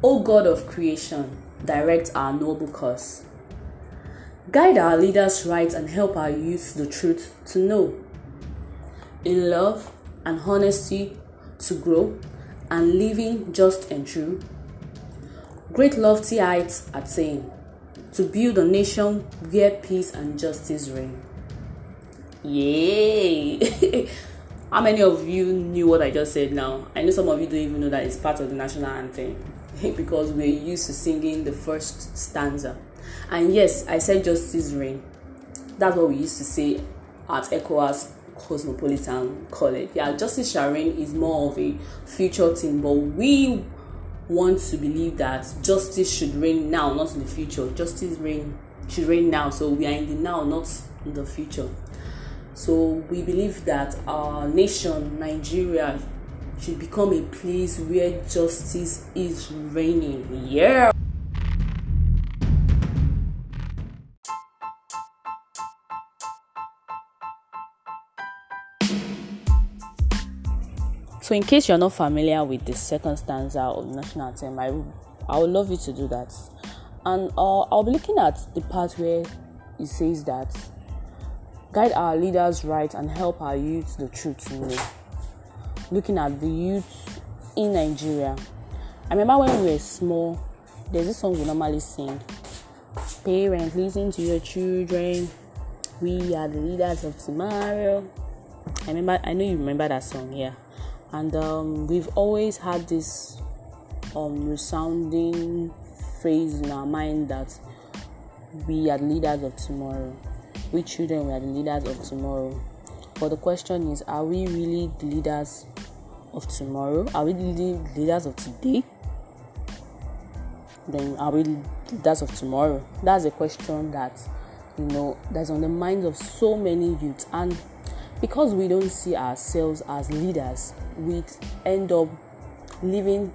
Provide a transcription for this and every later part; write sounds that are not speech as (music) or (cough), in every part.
O God of creation, direct our noble cause. Guide our leaders right and help our youth the truth to know. In love and honesty to grow and living just and true. Great lofty heights attain to build a nation where peace and justice reign. Yay! (laughs) How many of you knew what I just said now? I know some of you don't even know that it's part of the national anthem (laughs) because we're used to singing the first stanza. And yes, I said justice reign. That's what we used to say at ECOWAS Cosmopolitan College. Yeah, justice shall reign is more of a future thing, but we want to believe that justice should reign now, not in the future. Justice reign should reign now, so we are in the now, not in the future. So we believe that our nation, Nigeria, should become a place where justice is reigning. Yeah. So, in case you're not familiar with the second stanza of national anthem, I, I would love you to do that. And uh, I'll be looking at the part where it says that guide our leaders right and help our youth the truth to know. Looking at the youth in Nigeria. I remember when we were small, there's this song we normally sing. Parents, listen to your children. We are the leaders of tomorrow. I remember I know you remember that song, yeah and um, we've always had this um, resounding phrase in our mind that we are the leaders of tomorrow. We children, we are the leaders of tomorrow. But the question is, are we really the leaders of tomorrow? Are we leaders of today? Then are we leaders of tomorrow? That's a question that you know that's on the minds of so many youths and because we don't see ourselves as leaders, we end up living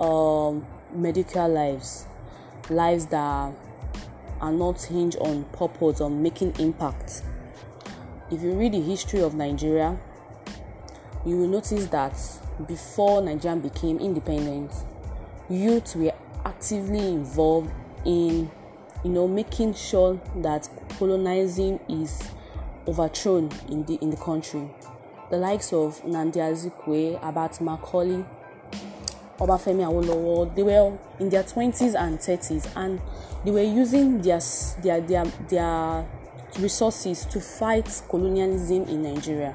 um, mediocre lives, lives that are not hinged on purpose, on making impact. If you read the history of Nigeria, you will notice that before Nigeria became independent, youth were actively involved in you know making sure that colonizing is overthrown in the in the country. The likes of Nnamdi Azikiwe, Herbert Macaulay, Obafemi Awolowo, they were in their 20s and 30s and they were using their, their, their, their resources to fight colonialism in Nigeria.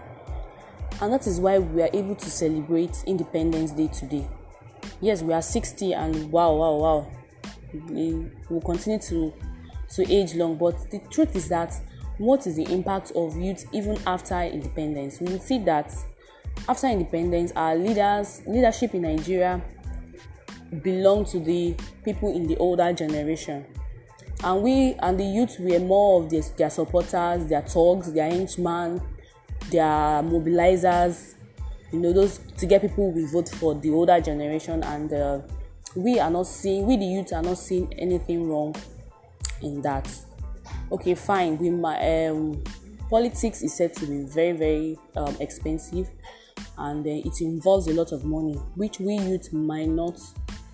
And that is why we are able to celebrate Independence Day today. Yes, we are 60 and wow, wow, wow. We will continue to, to age long, but the truth is that what is the impact of youth even after independence we will see that after independence our leaders leadership in nigeria belong to the people in the older generation and we and the youth were more of this, their supporters their thugs their henchmen their mobilizers you know those to get people we vote for the older generation and uh, we are not seeing we the youth are not seeing anything wrong in that. Okay fine we um, politics is said to be very very um, expensive and uh, it involves a lot of money which we youth might not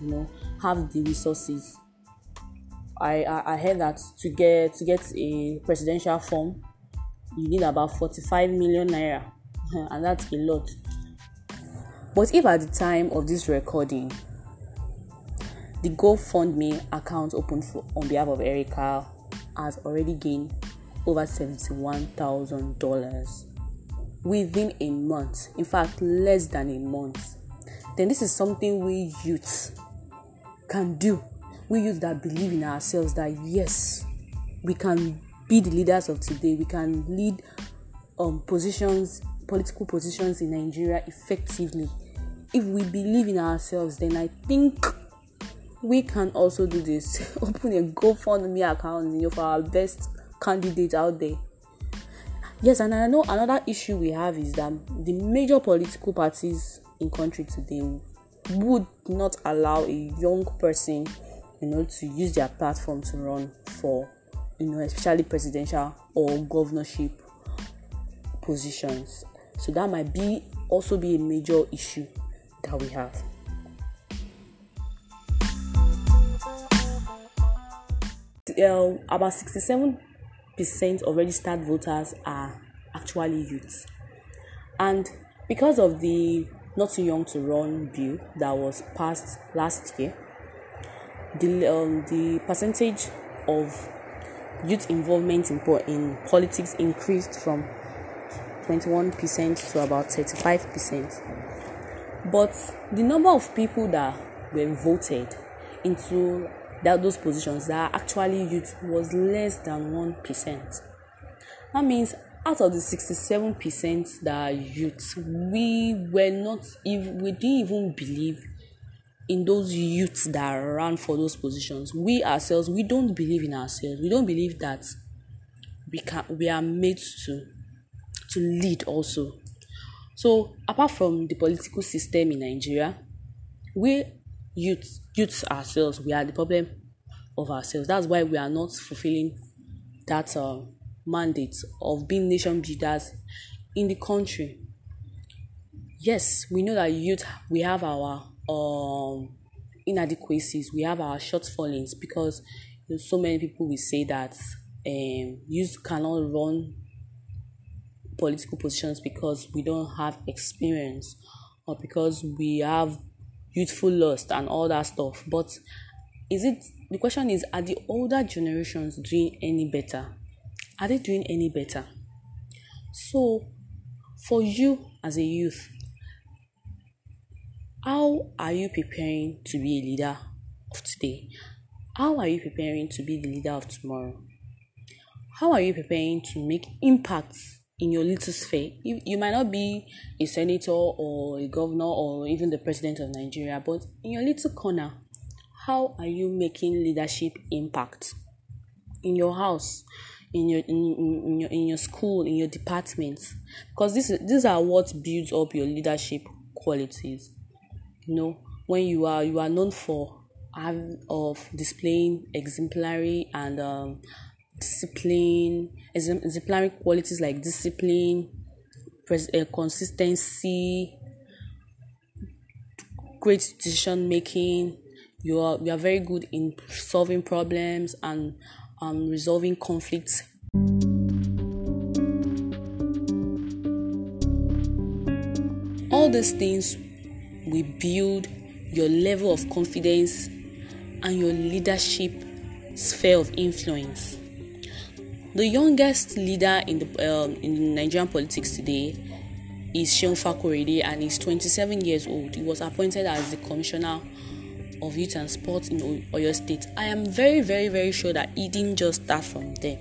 you know have the resources. I i heard that to get to get a presidential form you need about 45 million naira (laughs) and that's a lot but if at the time of this recording the gofundme account opened for on behalf of erica has already gained over $71,000 within a month. In fact, less than a month. Then this is something we youths can do. We youths that believe in ourselves that yes, we can be the leaders of today. We can lead um, positions, political positions in Nigeria effectively. If we believe in ourselves, then I think we can also do this (laughs) open a gofundme account you know for our best candidate out there yes and i know another issue we have is that the major political parties in country today would not allow a young person you know to use their platform to run for you know especially presidential or governorship positions. So that might be also be a major issue that we have. Uh, about 67 percent of registered voters are actually youths. And because of the not too young to run bill that was passed last year the um, the percentage of youth involvement in, in politics increased from 21% to about 35%. But the number of people that were voted into that those positions that actually youth was less than 1%. That means out of the 67% that are youth, we were not even we didn't even believe in those youths that ran for those positions. We ourselves, we don't believe in ourselves. We don't believe that we can we are made to to lead also. So apart from the political system in Nigeria, we youth youths ourselves we are the problem of ourselves. That's why we are not fulfilling that uh, mandate of being nation builders in the country. Yes, we know that youth we have our um inadequacies, we have our shortfallings because you know, so many people will say that um youth cannot run political positions because we don't have experience or because we have youthful lust and all that stuff. But is it the question is are the older generations doing any better? Are they doing any better? So for you as a youth, how are you preparing to be a leader of today? How are you preparing to be the leader of tomorrow? How are you preparing to make impacts in your little sphere. You, you might not be a senator or a governor or even the president of Nigeria, but in your little corner, how are you making leadership impact in your house, in your in, in, in your in your school, in your department? Because this these are what builds up your leadership qualities. You know, when you are you are known for of displaying exemplary and um, discipline, exemplary qualities like discipline, pres- uh, consistency, great decision making. You are you are very good in solving problems and um, resolving conflicts. All these things will build your level of confidence and your leadership sphere of influence. The youngest leader in the um, in Nigerian politics today is Seun Fakorede and he's 27 years old. He was appointed as the commissioner of youth and sports in Oyo State. I am very, very, very sure that he didn't just start from there.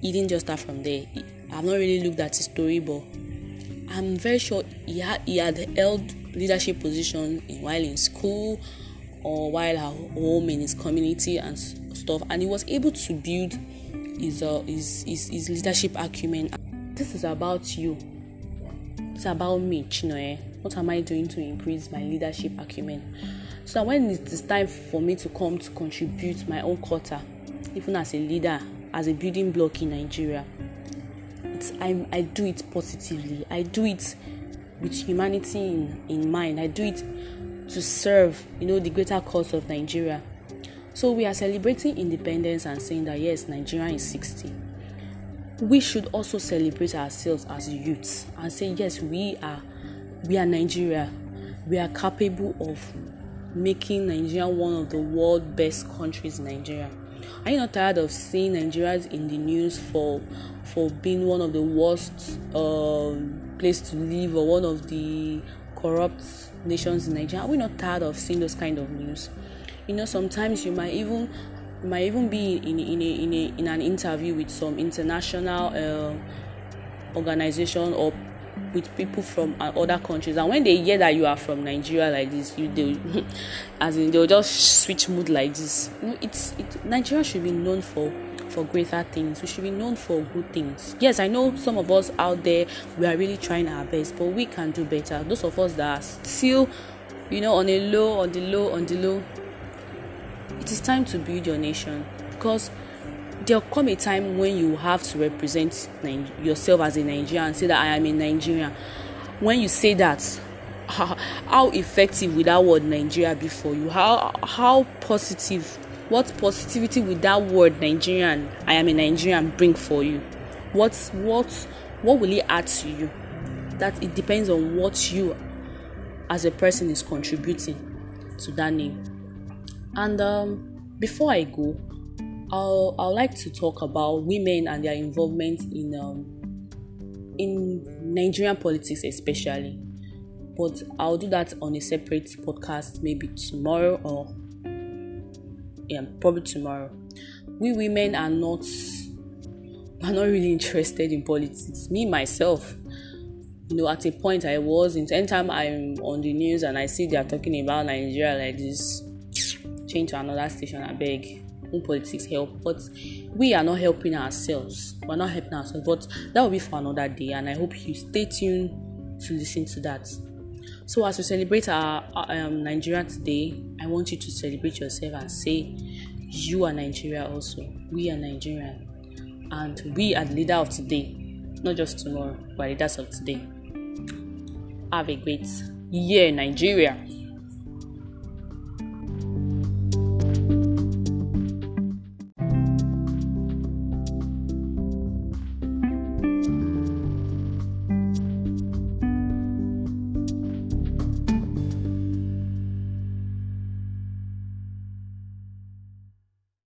He didn't just start from there. I've not really looked at his story, but I'm very sure he had he had held leadership positions in, while in school or while at home in his community and stuff, and he was able to build is uh, is, is is leadership acumen. This is about you. It's about me, Chinoe. What am I doing to increase my leadership acumen? So when it is time for me to come to contribute my own quota, even as a leader, as a building block in Nigeria, it's I, I do it positively. I do it with humanity in, in mind. I do it to serve, you know, the greater cause of Nigeria. So we are celebrating independence and saying that yes, Nigeria is 60. We should also celebrate ourselves as youths and say yes, we are we are Nigeria. We are capable of making Nigeria one of the world best countries Nigeria. Are you not tired of seeing Nigerians in the news for for being one of the worst um, place to live or one of the corrupt nations in Nigeria? Are we not tired of seeing those kind of news? you know sometimes you might even you might even be in in a, in a in an interview with some international uh, organization or with people from uh, other countries and when they hear that you are from nigeria like this you they (laughs) as in they'll just switch mood like this you know it's it, nigeria should be known for for greater things we should be known for good things yes i know some of us out there we are really trying our best but we can do better those of us that are still you know on a low on the low on the low it is time to build your nation because there'll come a time when you have to represent yourself as a Nigerian and say that I am a Nigerian. When you say that, (laughs) how, effective will that word Nigeria be for you? How how positive what positivity will that word Nigerian, I am a Nigerian, bring for you? What what what will it add to you? That it depends on what you as a person is contributing to that name. And um, before I go, I'll I'd like to talk about women and their involvement in um, in Nigerian politics, especially. But I'll do that on a separate podcast, maybe tomorrow or yeah, probably tomorrow. We women are not are not really interested in politics. Me myself, you know, at a point I was in anytime I'm on the news and I see they are talking about Nigeria like this, change to another station, I beg. Politics help, but we are not helping ourselves. We're not helping ourselves, but that will be for another day. And I hope you stay tuned to listen to that. So, as we celebrate our, our um, Nigeria today, I want you to celebrate yourself and say, You are Nigeria also. We are Nigerian. And we are the leader of today, not just tomorrow, but leaders of today. Have a great year, Nigeria.